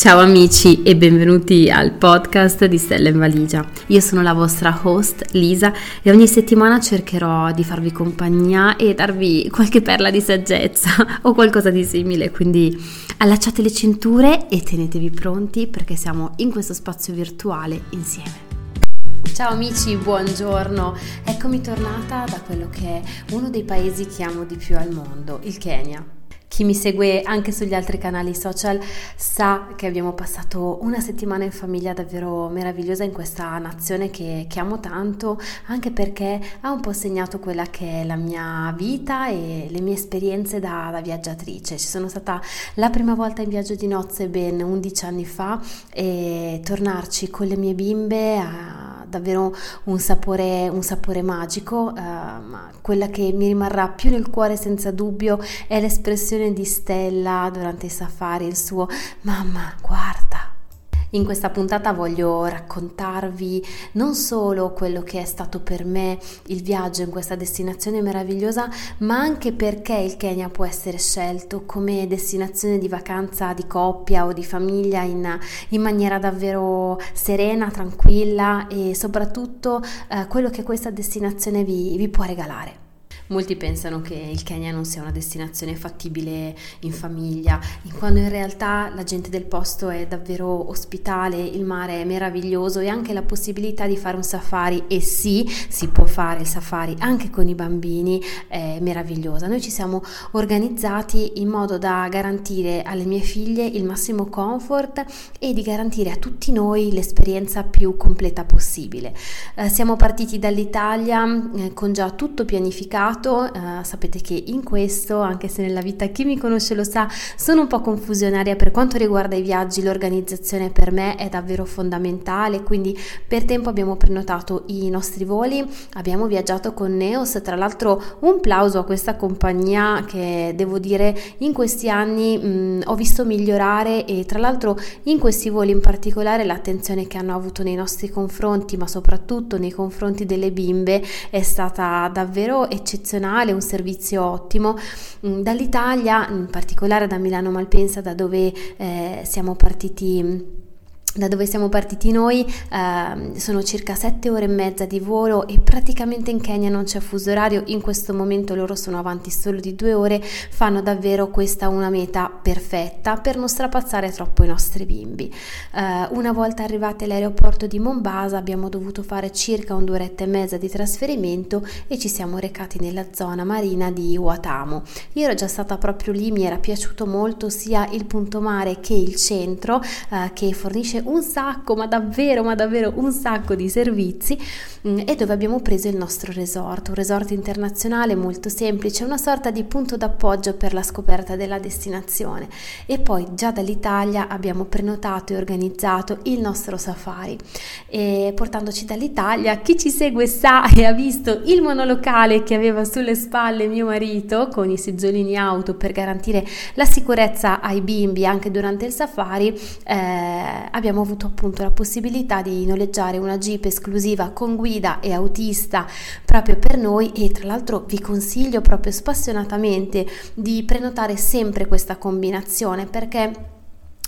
Ciao amici e benvenuti al podcast di Stella in Valigia. Io sono la vostra host Lisa e ogni settimana cercherò di farvi compagnia e darvi qualche perla di saggezza o qualcosa di simile, quindi allacciate le cinture e tenetevi pronti perché siamo in questo spazio virtuale insieme. Ciao amici, buongiorno. Eccomi tornata da quello che è uno dei paesi che amo di più al mondo, il Kenya. Chi mi segue anche sugli altri canali social sa che abbiamo passato una settimana in famiglia davvero meravigliosa in questa nazione che, che, amo tanto, anche perché ha un po' segnato quella che è la mia vita e le mie esperienze da, da viaggiatrice. Ci sono stata la prima volta in viaggio di nozze ben 11 anni fa e tornarci con le mie bimbe a davvero un sapore, un sapore magico, eh, ma quella che mi rimarrà più nel cuore senza dubbio è l'espressione di Stella durante i safari, il suo mamma guarda in questa puntata voglio raccontarvi non solo quello che è stato per me il viaggio in questa destinazione meravigliosa, ma anche perché il Kenya può essere scelto come destinazione di vacanza di coppia o di famiglia in, in maniera davvero serena, tranquilla e soprattutto eh, quello che questa destinazione vi, vi può regalare. Molti pensano che il Kenya non sia una destinazione fattibile in famiglia, quando in realtà la gente del posto è davvero ospitale, il mare è meraviglioso e anche la possibilità di fare un safari e sì, si può fare il safari anche con i bambini è meravigliosa. Noi ci siamo organizzati in modo da garantire alle mie figlie il massimo comfort e di garantire a tutti noi l'esperienza più completa possibile. Eh, siamo partiti dall'Italia eh, con già tutto pianificato passato, eh, sapete che in questo, anche se nella vita chi mi conosce lo sa, sono un po' confusionaria. Per quanto riguarda i viaggi, l'organizzazione per me è davvero fondamentale, quindi per tempo abbiamo prenotato i nostri voli, abbiamo viaggiato con Neos, tra l'altro un plauso a questa compagnia che devo dire in questi anni mh, ho visto migliorare e tra l'altro in questi voli in particolare l'attenzione che hanno avuto nei nostri confronti, ma soprattutto nei confronti delle bimbe è stata davvero eccezionale eccezionale, un servizio ottimo. Mm, dall'Italia, in particolare da Milano Malpensa, da dove eh, siamo partiti da dove siamo partiti noi eh, sono circa 7 ore e mezza di volo e praticamente in Kenya non c'è fuso orario, in questo momento loro sono avanti solo di due ore, fanno davvero questa una meta perfetta per non strapazzare troppo i nostri bimbi. Eh, una volta arrivati all'aeroporto di Mombasa abbiamo dovuto fare circa un'oretta e mezza di trasferimento e ci siamo recati nella zona marina di Watamu. Io ero già stata proprio lì, mi era piaciuto molto sia il punto mare che il centro eh, che fornisce un sacco, ma davvero, ma davvero un sacco di servizi mm, e dove abbiamo preso il nostro resort, un resort internazionale molto semplice, una sorta di punto d'appoggio per la scoperta della destinazione. E poi già dall'Italia abbiamo prenotato e organizzato il nostro safari. E portandoci dall'Italia, chi ci segue sa e ha visto il monolocale che aveva sulle spalle mio marito con i seggiolini auto per garantire la sicurezza ai bimbi anche durante il safari, eh, abbiamo abbiamo avuto appunto la possibilità di noleggiare una Jeep esclusiva con guida e autista proprio per noi e tra l'altro vi consiglio proprio spassionatamente di prenotare sempre questa combinazione perché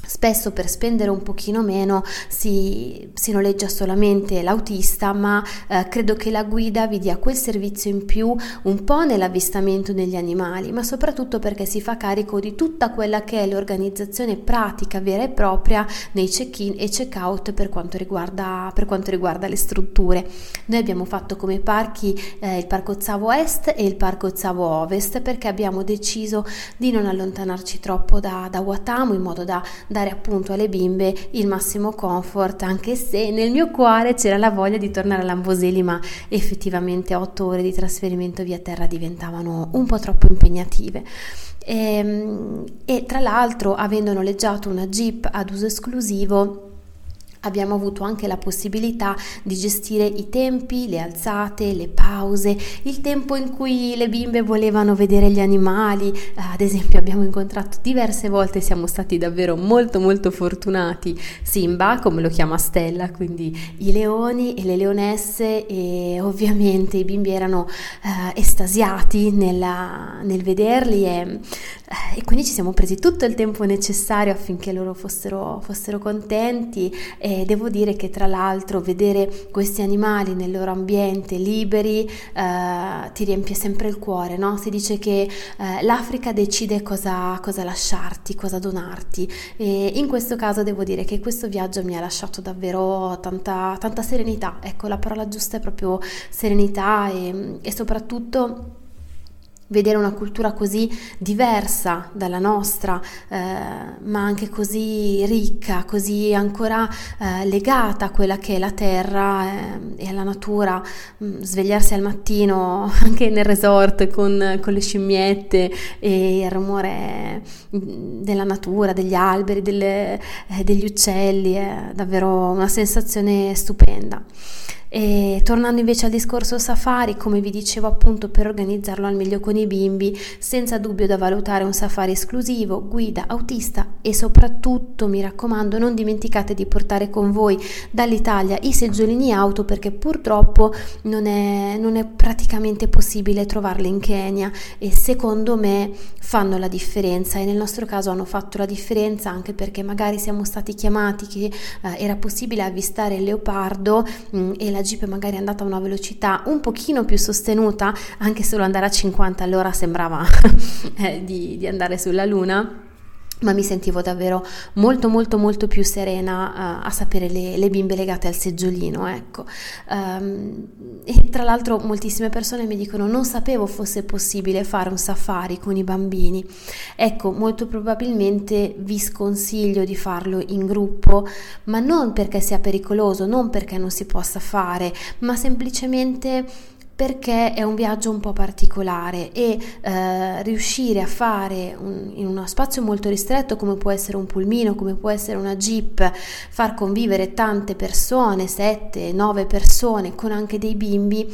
Spesso per spendere un pochino meno si, si noleggia solamente l'autista, ma eh, credo che la guida vi dia quel servizio in più un po' nell'avvistamento degli animali, ma soprattutto perché si fa carico di tutta quella che è l'organizzazione pratica vera e propria nei check-in e check-out per quanto riguarda, per quanto riguarda le strutture. Noi abbiamo fatto come parchi eh, il Parco Zavo Est e il Parco Zavo Ovest perché abbiamo deciso di non allontanarci troppo da, da Watamu in modo da dare appunto alle bimbe il massimo comfort, anche se nel mio cuore c'era la voglia di tornare a Lamboseli, ma effettivamente otto ore di trasferimento via terra diventavano un po' troppo impegnative. E, ehm, e tra l'altro, avendo noleggiato una Jeep ad uso esclusivo, Abbiamo avuto anche la possibilità di gestire i tempi, le alzate, le pause, il tempo in cui le bimbe volevano vedere gli animali. Ad esempio abbiamo incontrato diverse volte, siamo stati davvero molto molto fortunati, Simba, come lo chiama Stella, quindi i leoni e le leonesse e ovviamente i bimbi erano eh, estasiati nella, nel vederli e eh, e quindi ci siamo presi tutto il tempo necessario affinché loro fossero, fossero contenti e devo dire che tra l'altro vedere questi animali nel loro ambiente liberi eh, ti riempie sempre il cuore, no? Si dice che eh, l'Africa decide cosa, cosa lasciarti, cosa donarti e in questo caso devo dire che questo viaggio mi ha lasciato davvero tanta, tanta serenità, ecco la parola giusta è proprio serenità e, e soprattutto vedere una cultura così diversa dalla nostra, eh, ma anche così ricca, così ancora eh, legata a quella che è la terra eh, e alla natura, mm, svegliarsi al mattino anche nel resort con, con le scimmiette e il rumore mm, della natura, degli alberi, delle, eh, degli uccelli, è davvero una sensazione stupenda. E tornando invece al discorso safari, come vi dicevo appunto per organizzarlo al meglio con i bimbi, senza dubbio da valutare un safari esclusivo, guida, autista e soprattutto mi raccomando non dimenticate di portare con voi dall'Italia i seggiolini auto perché purtroppo non è, non è praticamente possibile trovarli in Kenya e secondo me fanno la differenza e nel nostro caso hanno fatto la differenza anche perché magari siamo stati chiamati che eh, era possibile avvistare il leopardo mh, mm, e la Jeep magari è andata a una velocità un pochino più sostenuta, anche solo andare a 50 all'ora sembrava eh, di, di andare sulla Luna ma mi sentivo davvero molto molto molto più serena uh, a sapere le, le, bimbe legate al seggiolino ecco. Um, e tra l'altro moltissime persone mi dicono non sapevo fosse possibile fare un safari con i bambini. Ecco molto probabilmente vi sconsiglio di farlo in gruppo ma non perché sia pericoloso non perché non si possa fare ma semplicemente perché è un viaggio un po' particolare e eh, riuscire a fare un, in uno spazio molto ristretto come può essere un pulmino, come può essere una jeep, far convivere tante persone, sette, nove persone con anche dei bimbi,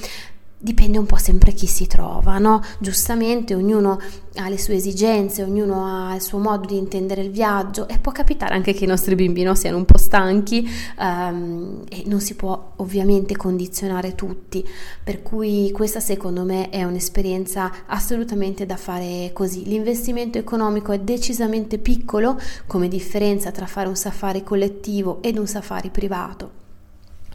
Dipende un po' sempre chi si trova, no? Giustamente ognuno ha le sue esigenze, ognuno ha il suo modo di intendere il viaggio e può capitare anche che i nostri bimbi no, siano un po' stanchi um, e non si può ovviamente condizionare tutti, per cui questa secondo me è un'esperienza assolutamente da fare così. L'investimento economico è decisamente piccolo come differenza tra fare un safari collettivo ed un safari privato.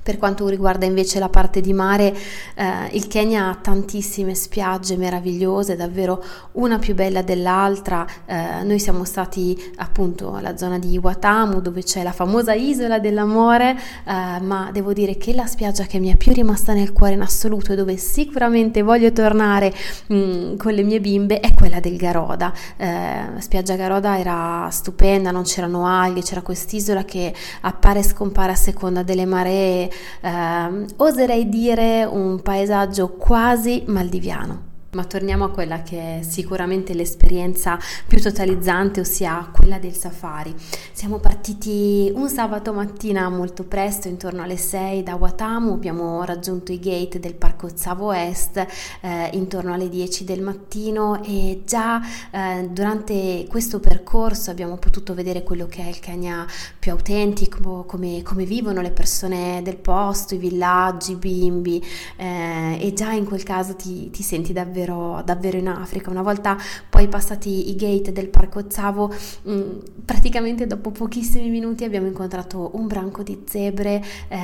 Per quanto riguarda invece la parte di mare, eh, il Kenya ha tantissime spiagge meravigliose, davvero una più bella dell'altra. Eh, noi siamo stati appunto alla zona di Watamu dove c'è la famosa isola dell'amore, eh, ma devo dire che la spiaggia che mi è più rimasta nel cuore in assoluto e dove sicuramente voglio tornare mh, mm, con le mie bimbe è quella del Garoda. Eh, la spiaggia Garoda era stupenda, non c'erano alghe, c'era quest'isola che appare e scompare a seconda delle maree eh, oserei dire un paesaggio quasi maldiviano. Ma torniamo a quella che è sicuramente l'esperienza più totalizzante, ossia quella del safari. Siamo partiti un sabato mattina molto presto, intorno alle 6 da Watamu, abbiamo raggiunto i gate del parco Zavo Est eh, intorno alle 10 del mattino. E già eh, durante questo percorso abbiamo potuto vedere quello che è il Kenya più autentico, come, come vivono le persone del posto, i villaggi, i bimbi. Eh, e già in quel caso ti, ti senti davvero davvero, davvero in Africa. Una volta poi passati i gate del parco Zavo, mm, praticamente dopo pochissimi minuti abbiamo incontrato un branco di zebre eh,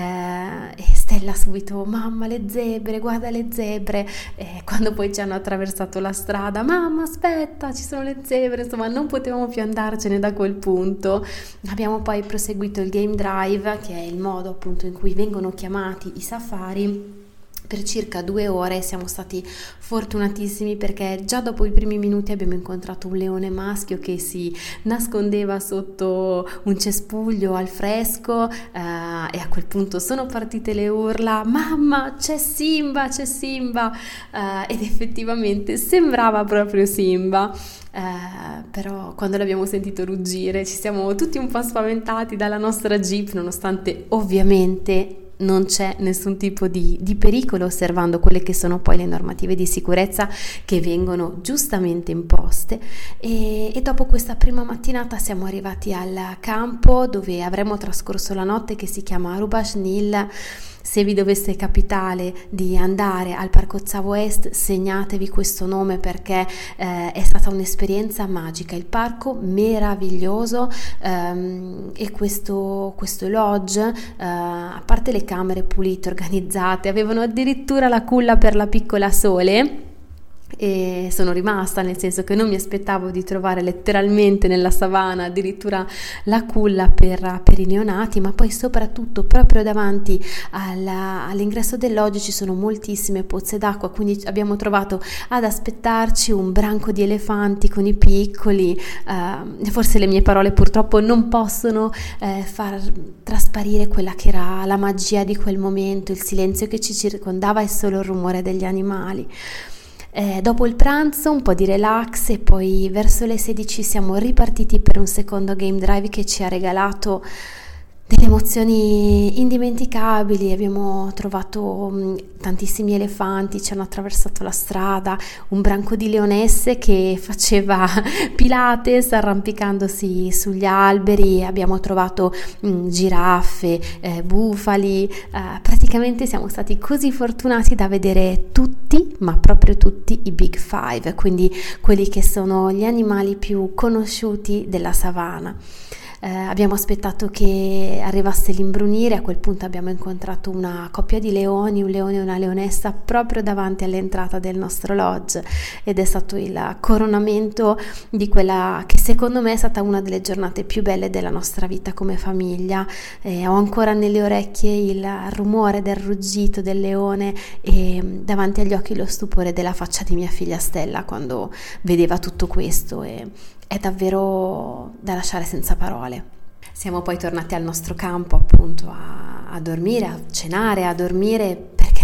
e Stella subito, mamma le zebre, guarda le zebre. E quando poi ci hanno attraversato la strada, mamma aspetta, ci sono le zebre, insomma non potevamo più andarcene da quel punto. Abbiamo poi proseguito il game drive, che è il modo appunto in cui vengono chiamati i safari per circa due ore siamo stati fortunatissimi perché già dopo i primi minuti abbiamo incontrato un leone maschio che si nascondeva sotto un cespuglio al fresco eh, e a quel punto sono partite le urla mamma c'è Simba c'è Simba! eh, ed effettivamente sembrava proprio Simba. Eh, però quando l'abbiamo sentito ruggire ci siamo tutti un po' spaventati dalla nostra jeep nonostante ovviamente non c'è nessun tipo di, di, pericolo osservando quelle che sono poi le normative di sicurezza che vengono giustamente imposte. E, e, dopo questa prima mattinata siamo arrivati al campo dove avremo trascorso la notte che si chiama Rubash Nil Se vi dovesse capitare di andare al Parco Zavo Est, segnatevi questo nome perché eh, è stata un'esperienza magica. Il parco meraviglioso ehm, e questo, questo lodge, eh, a parte le camere pulite, organizzate, avevano addirittura la culla per la piccola Sole e sono rimasta, nel senso che non mi aspettavo di trovare letteralmente nella savana addirittura la culla per, per i neonati, ma poi soprattutto proprio davanti alla, all'ingresso dell'oggi ci sono moltissime pozze d'acqua, quindi abbiamo trovato ad aspettarci un branco di elefanti con i piccoli, uh, forse le mie parole purtroppo non possono uh, far trasparire quella che era la magia di quel momento, il silenzio che ci circondava e solo il rumore degli animali. Eh, dopo il pranzo un po' di relax e poi verso le 16 siamo ripartiti per un secondo game drive che ci ha regalato delle emozioni indimenticabili, abbiamo trovato mm, tantissimi elefanti, ci hanno attraversato la strada, un branco di leonesse che faceva pilates arrampicandosi sugli alberi, abbiamo trovato mh, mm, giraffe, eh, bufali, eh, praticamente siamo stati così fortunati da vedere tutti, ma proprio tutti i Big Five, quindi quelli che sono gli animali più conosciuti della savana eh, abbiamo aspettato che arrivasse l'imbrunire, a quel punto abbiamo incontrato una coppia di leoni, un leone e una leonessa proprio davanti all'entrata del nostro lodge ed è stato il coronamento di quella che secondo me è stata una delle giornate più belle della nostra vita come famiglia. Eh, ho ancora nelle orecchie il rumore del ruggito del leone e davanti agli occhi lo stupore della faccia di mia figlia Stella quando vedeva tutto questo e è davvero da lasciare senza parole. Siamo poi tornati al nostro campo appunto a, a dormire, a cenare, a dormire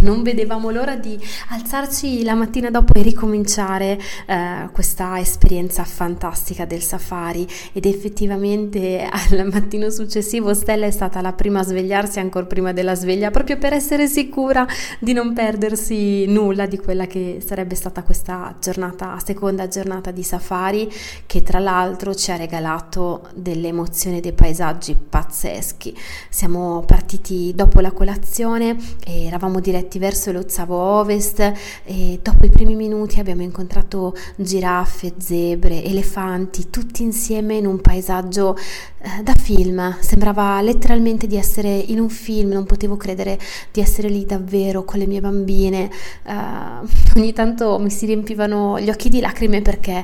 non vedevamo l'ora di alzarci la mattina dopo e ricominciare eh, questa esperienza fantastica del safari ed effettivamente al mattino successivo Stella è stata la prima a svegliarsi ancora prima della sveglia proprio per essere sicura di non perdersi nulla di quella che sarebbe stata questa giornata, seconda giornata di safari che tra l'altro ci ha regalato delle emozioni e dei paesaggi pazzeschi. Siamo partiti dopo la colazione e eravamo diretti diretti verso lo Zavo Ovest e dopo i primi minuti abbiamo incontrato giraffe, zebre, elefanti, tutti insieme in un paesaggio eh, da film. Sembrava letteralmente di essere in un film, non potevo credere di essere lì davvero con le mie bambine. Uh, ogni tanto mi si riempivano gli occhi di lacrime perché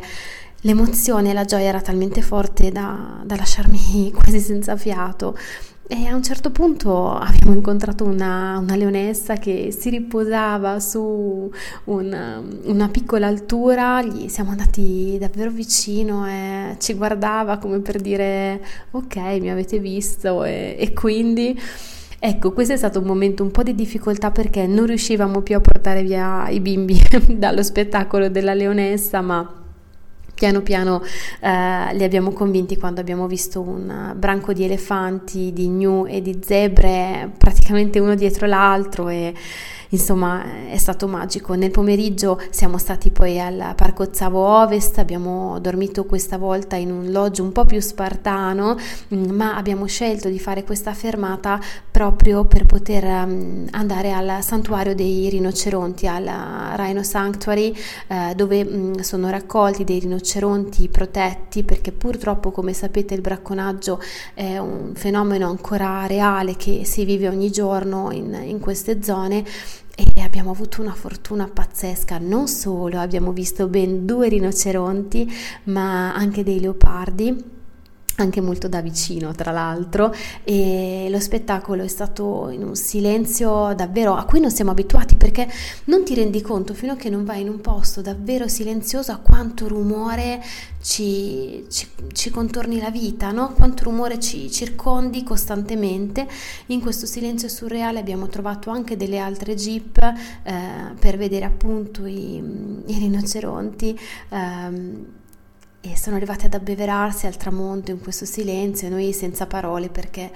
l'emozione e la gioia era talmente forte da, da lasciarmi quasi senza fiato. E a un certo punto abbiamo incontrato una, una leonessa che si riposava su una, una, piccola altura, gli siamo andati davvero vicino e ci guardava come per dire ok mi avete visto e, e quindi... Ecco, questo è stato un momento un po' di difficoltà perché non riuscivamo più a portare via i bimbi dallo spettacolo della leonessa, ma piano piano eh, li abbiamo convinti quando abbiamo visto un branco di elefanti, di gnu e di zebre praticamente uno dietro l'altro e insomma è stato magico. Nel pomeriggio siamo stati poi al Parco Zavo Ovest, abbiamo dormito questa volta in un lodge un po' più spartano, mm, ma abbiamo scelto di fare questa fermata proprio per poter um, andare al santuario dei rinoceronti, al Rhino Sanctuary, eh, dove um, sono raccolti dei rinoceronti protetti, perché purtroppo, come sapete, il bracconaggio è un fenomeno ancora reale che si vive ogni giorno in, in queste zone e abbiamo avuto una fortuna pazzesca, non solo abbiamo visto ben due rinoceronti, ma anche dei leopardi anche molto da vicino tra l'altro e lo spettacolo è stato in un silenzio davvero a cui non siamo abituati perché non ti rendi conto fino a che non vai in un posto davvero silenzioso a quanto rumore ci, ci, ci contorni la vita, no? quanto rumore ci circondi costantemente. In questo silenzio surreale abbiamo trovato anche delle altre jeep eh, per vedere appunto i, i rinoceronti. Eh, e sono arrivati ad abbeverarsi al tramonto in questo silenzio e noi senza parole perché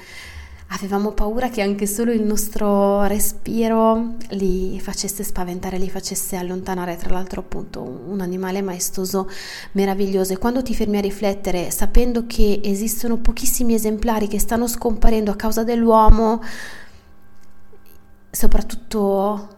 avevamo paura che anche solo il nostro respiro li facesse spaventare, li facesse allontanare, tra l'altro appunto un animale maestoso meraviglioso. E quando ti fermi a riflettere sapendo che esistono pochissimi esemplari che stanno scomparendo a causa dell'uomo soprattutto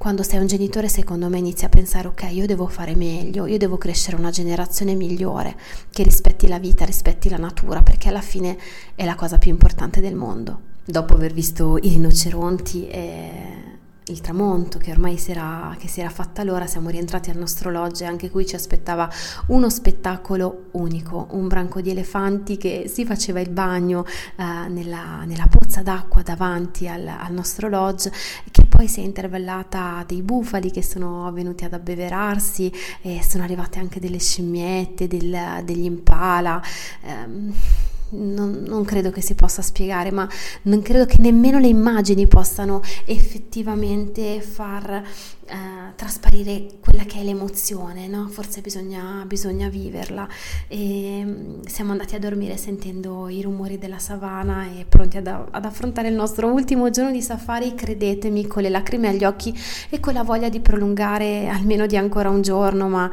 quando sei un genitore, secondo me inizi a pensare, ok, io devo fare meglio, io devo crescere una generazione migliore, che rispetti la vita, rispetti la natura, perché alla fine è la cosa più importante del mondo. Dopo aver visto i rinoceronti e il tramonto che ormai si era, che si era fatta l'ora, siamo rientrati al nostro lodge e anche qui ci aspettava uno spettacolo unico, un branco di elefanti che si faceva il bagno eh, nella, nella, pozza d'acqua davanti al, al, nostro lodge poi si è intervallata dei bufali che sono venuti ad abbeverarsi e sono arrivate anche delle scimmiette, del, degli impala. Eh, non, non, credo che si possa spiegare, ma non credo che nemmeno le immagini possano effettivamente far eh, trasparire quella che è l'emozione, no? Forse bisogna, bisogna viverla. E mm, siamo andati a dormire sentendo i rumori della savana e pronti ad, ad affrontare il nostro ultimo giorno di safari, credetemi, con le lacrime agli occhi e con la voglia di prolungare almeno di ancora un giorno, ma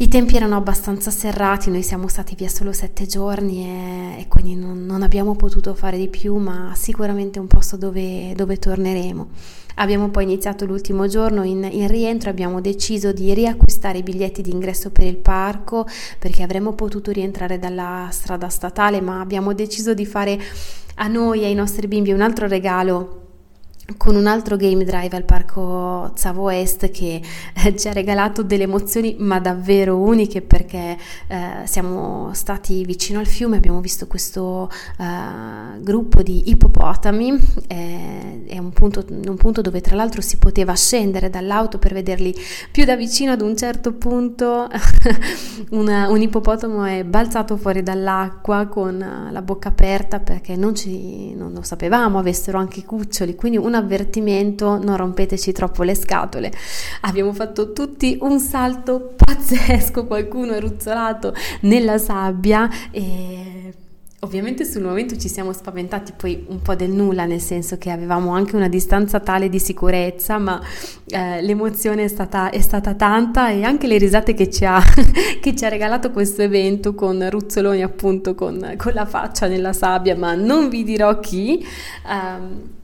i tempi erano abbastanza serrati, noi siamo stati via solo sette giorni e, e quindi non, non, abbiamo potuto fare di più, ma sicuramente un posto dove, dove torneremo. Abbiamo poi iniziato l'ultimo giorno in, in, rientro, abbiamo deciso di riacquistare i biglietti di ingresso per il parco perché avremmo potuto rientrare dalla strada statale, ma abbiamo deciso di fare a noi e ai nostri bimbi un altro regalo con un altro game drive al parco Zavo Est che eh, ci ha regalato delle emozioni ma davvero uniche perché eh, siamo stati vicino al fiume, abbiamo visto questo eh, gruppo di ippopotami, eh, è un punto, un punto, dove tra l'altro si poteva scendere dall'auto per vederli più da vicino ad un certo punto. Una, un ippopotamo è balzato fuori dall'acqua con la bocca aperta perché non, ci, non lo sapevamo, avessero anche cuccioli, quindi una avvertimento, non rompeteci troppo le scatole. Abbiamo fatto tutti un salto pazzesco, qualcuno è ruzzolato nella sabbia e Ovviamente sul momento ci siamo spaventati poi un po' del nulla, nel senso che avevamo anche una distanza tale di sicurezza, ma eh, l'emozione è stata, è stata, tanta e anche le risate che ci, ha, che ci ha regalato questo evento con ruzzoloni appunto con, con, la faccia nella sabbia, ma non vi dirò chi. Um,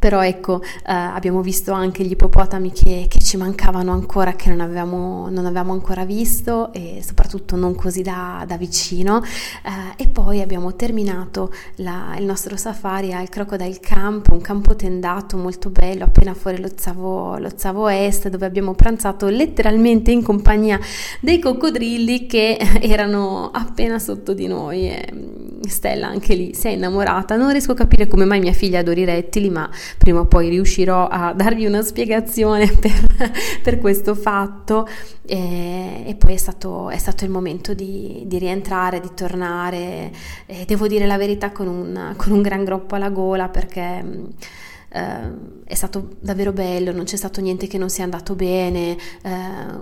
però ecco eh, abbiamo visto anche gli ippopotami che, che ci mancavano ancora, che non avevamo, non avevamo, ancora visto e soprattutto non così da, da vicino. Eh, e poi abbiamo terminato la, il nostro safari al Crocodile Camp, un campo tendato molto bello appena fuori lo Zavo, Est dove abbiamo pranzato letteralmente in compagnia dei coccodrilli che erano appena sotto di noi. Mm, Stella anche lì si è innamorata, non riesco a capire come mai mia figlia adori rettili ma prima o poi riuscirò a darvi una spiegazione per, per questo fatto. E, e poi è stato, è stato, il momento di, di rientrare, di tornare. E devo dire la verità con un, con un gran groppo alla gola perché... Uh, è stato davvero bello, non c'è stato niente che non sia andato bene, uh,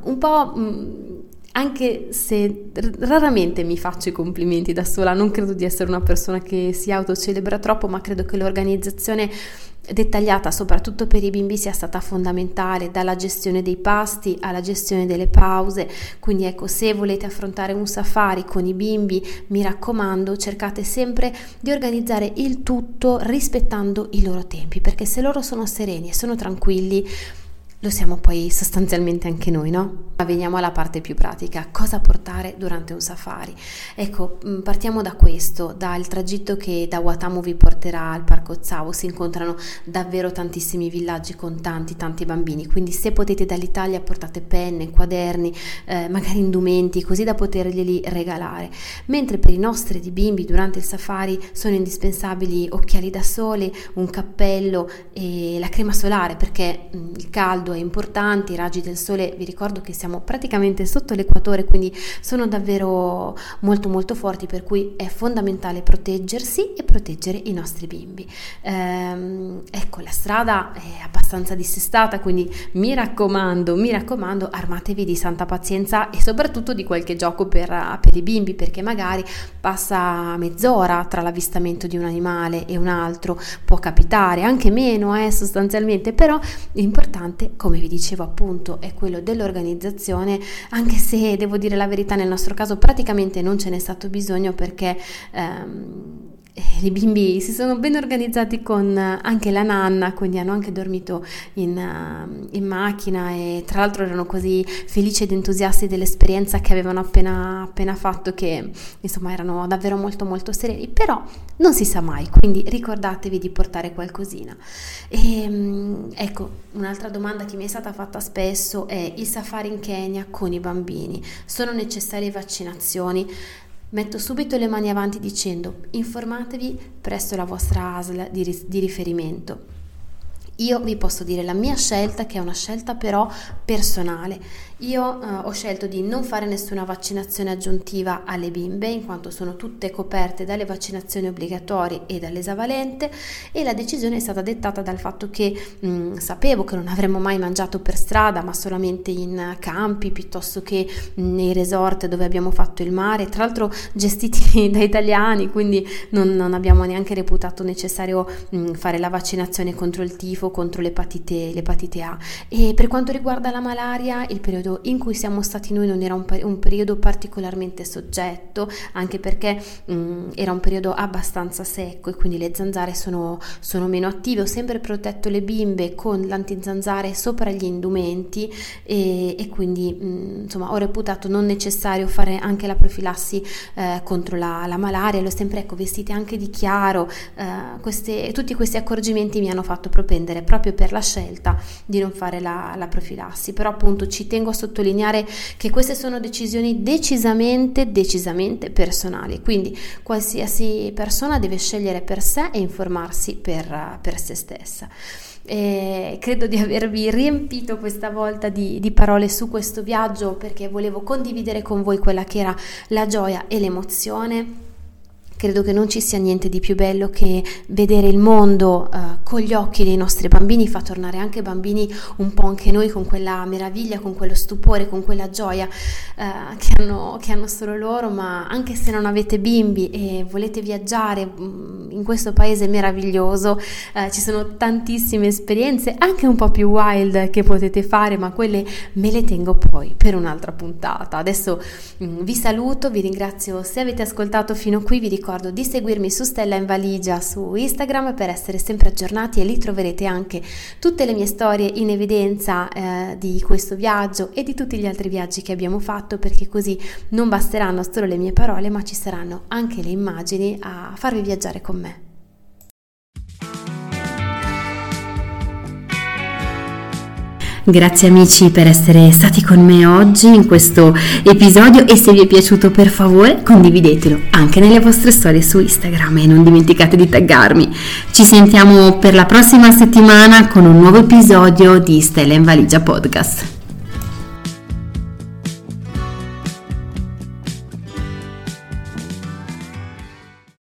un po' mh, anche se raramente mi faccio i complimenti da sola, non credo di essere una persona che si autocelebra troppo, ma credo che l'organizzazione dettagliata soprattutto per i bimbi sia stata fondamentale dalla gestione dei pasti alla gestione delle pause. Quindi ecco se volete affrontare un safari con i bimbi mi raccomando cercate sempre di organizzare il tutto rispettando i loro tempi perché se loro sono sereni e sono tranquilli lo siamo poi sostanzialmente anche noi, no? Ma veniamo alla parte più pratica, cosa portare durante un safari? Ecco, mm, partiamo da questo, dal tragitto che da Watamu vi porterà al Parco Zavo, si incontrano davvero tantissimi villaggi con tanti tanti bambini, quindi se potete dall'Italia portate penne, quaderni, eh, magari indumenti, così da poterglieli regalare. Mentre per i nostri di bimbi durante il safari sono indispensabili occhiali da sole, un cappello e la crema solare perché mm, il caldo caldo è importante, i raggi del sole, vi ricordo che siamo praticamente sotto l'equatore, quindi sono davvero molto molto forti, per cui è fondamentale proteggersi e proteggere i nostri bimbi. Ehm, ecco, la strada è abbastanza dissestata, quindi mi raccomando, mi raccomando, armatevi di santa pazienza e soprattutto di qualche gioco per, per i bimbi, perché magari passa mezz'ora tra l'avvistamento di un animale e un altro, può capitare, anche meno eh, sostanzialmente, però è importante come vi dicevo appunto, è quello dell'organizzazione, anche se devo dire la verità, nel nostro caso praticamente non ce n'è stato bisogno perché ehm, eh, i bimbi si sono ben organizzati con eh, anche la nanna, quindi hanno anche dormito in, uh, in, macchina e tra l'altro erano così felici ed entusiasti dell'esperienza che avevano appena, appena fatto che insomma erano davvero molto molto sereni, però non si sa mai, quindi ricordatevi di portare qualcosina. E, um, ecco, un'altra domanda che mi è stata fatta spesso è il safari in Kenya con i bambini, sono necessarie vaccinazioni? Metto subito le mani avanti dicendo informatevi presso la vostra ASL di, riferimento. Io vi posso dire la mia scelta, che è una scelta però personale. Io eh, ho scelto di non fare nessuna vaccinazione aggiuntiva alle bimbe, in quanto sono tutte coperte dalle vaccinazioni obbligatorie e dall'esavalente e la decisione è stata dettata dal fatto che mh, mm, sapevo che non avremmo mai mangiato per strada, ma solamente in campi piuttosto che nei resort dove abbiamo fatto il mare, tra l'altro gestiti da italiani, quindi non, non abbiamo neanche reputato necessario mh, mm, fare la vaccinazione contro il tifo, contro l'epatite, l'epatite A. E per quanto riguarda la malaria, il periodo in cui siamo stati noi non era un, un periodo particolarmente soggetto, anche perché mh, mm, era un periodo abbastanza secco e quindi le zanzare sono, sono meno attive. Ho sempre protetto le bimbe con l'antizanzare sopra gli indumenti e, e quindi mh, mm, insomma ho reputato non necessario fare anche la profilassi eh, contro la, la, malaria, le ho sempre ecco, vestite anche di chiaro. Eh, queste, tutti questi accorgimenti mi hanno fatto propendere proprio per la scelta di non fare la, la profilassi, però appunto ci tengo a sottolineare che queste sono decisioni decisamente, decisamente personali, quindi qualsiasi persona deve scegliere per sé e informarsi per, per se stessa. E credo di avervi riempito questa volta di, di, parole su questo viaggio perché volevo condividere con voi quella che era la gioia e l'emozione Credo che non ci sia niente di più bello che vedere il mondo uh, con gli occhi dei nostri bambini, fa tornare anche bambini un po' anche noi con quella meraviglia, con quello stupore, con quella gioia uh, che, hanno, che, hanno, solo loro, ma anche se non avete bimbi e volete viaggiare um, in questo paese meraviglioso, uh, ci sono tantissime esperienze, anche un po' più wild che potete fare, ma quelle me le tengo poi per un'altra puntata. Adesso um, vi saluto, vi ringrazio se avete ascoltato fino qui, vi ricordo ricordo di seguirmi su Stella in Valigia su Instagram per essere sempre aggiornati e lì troverete anche tutte le mie storie in evidenza eh, di questo viaggio e di tutti gli altri viaggi che abbiamo fatto perché così non basteranno solo le mie parole ma ci saranno anche le immagini a farvi viaggiare con me. Grazie amici per essere stati con me oggi in questo episodio e se vi è piaciuto per favore condividetelo anche nelle vostre storie su Instagram e non dimenticate di taggarmi. Ci sentiamo per la prossima settimana con un nuovo episodio di Stella in Valigia Podcast.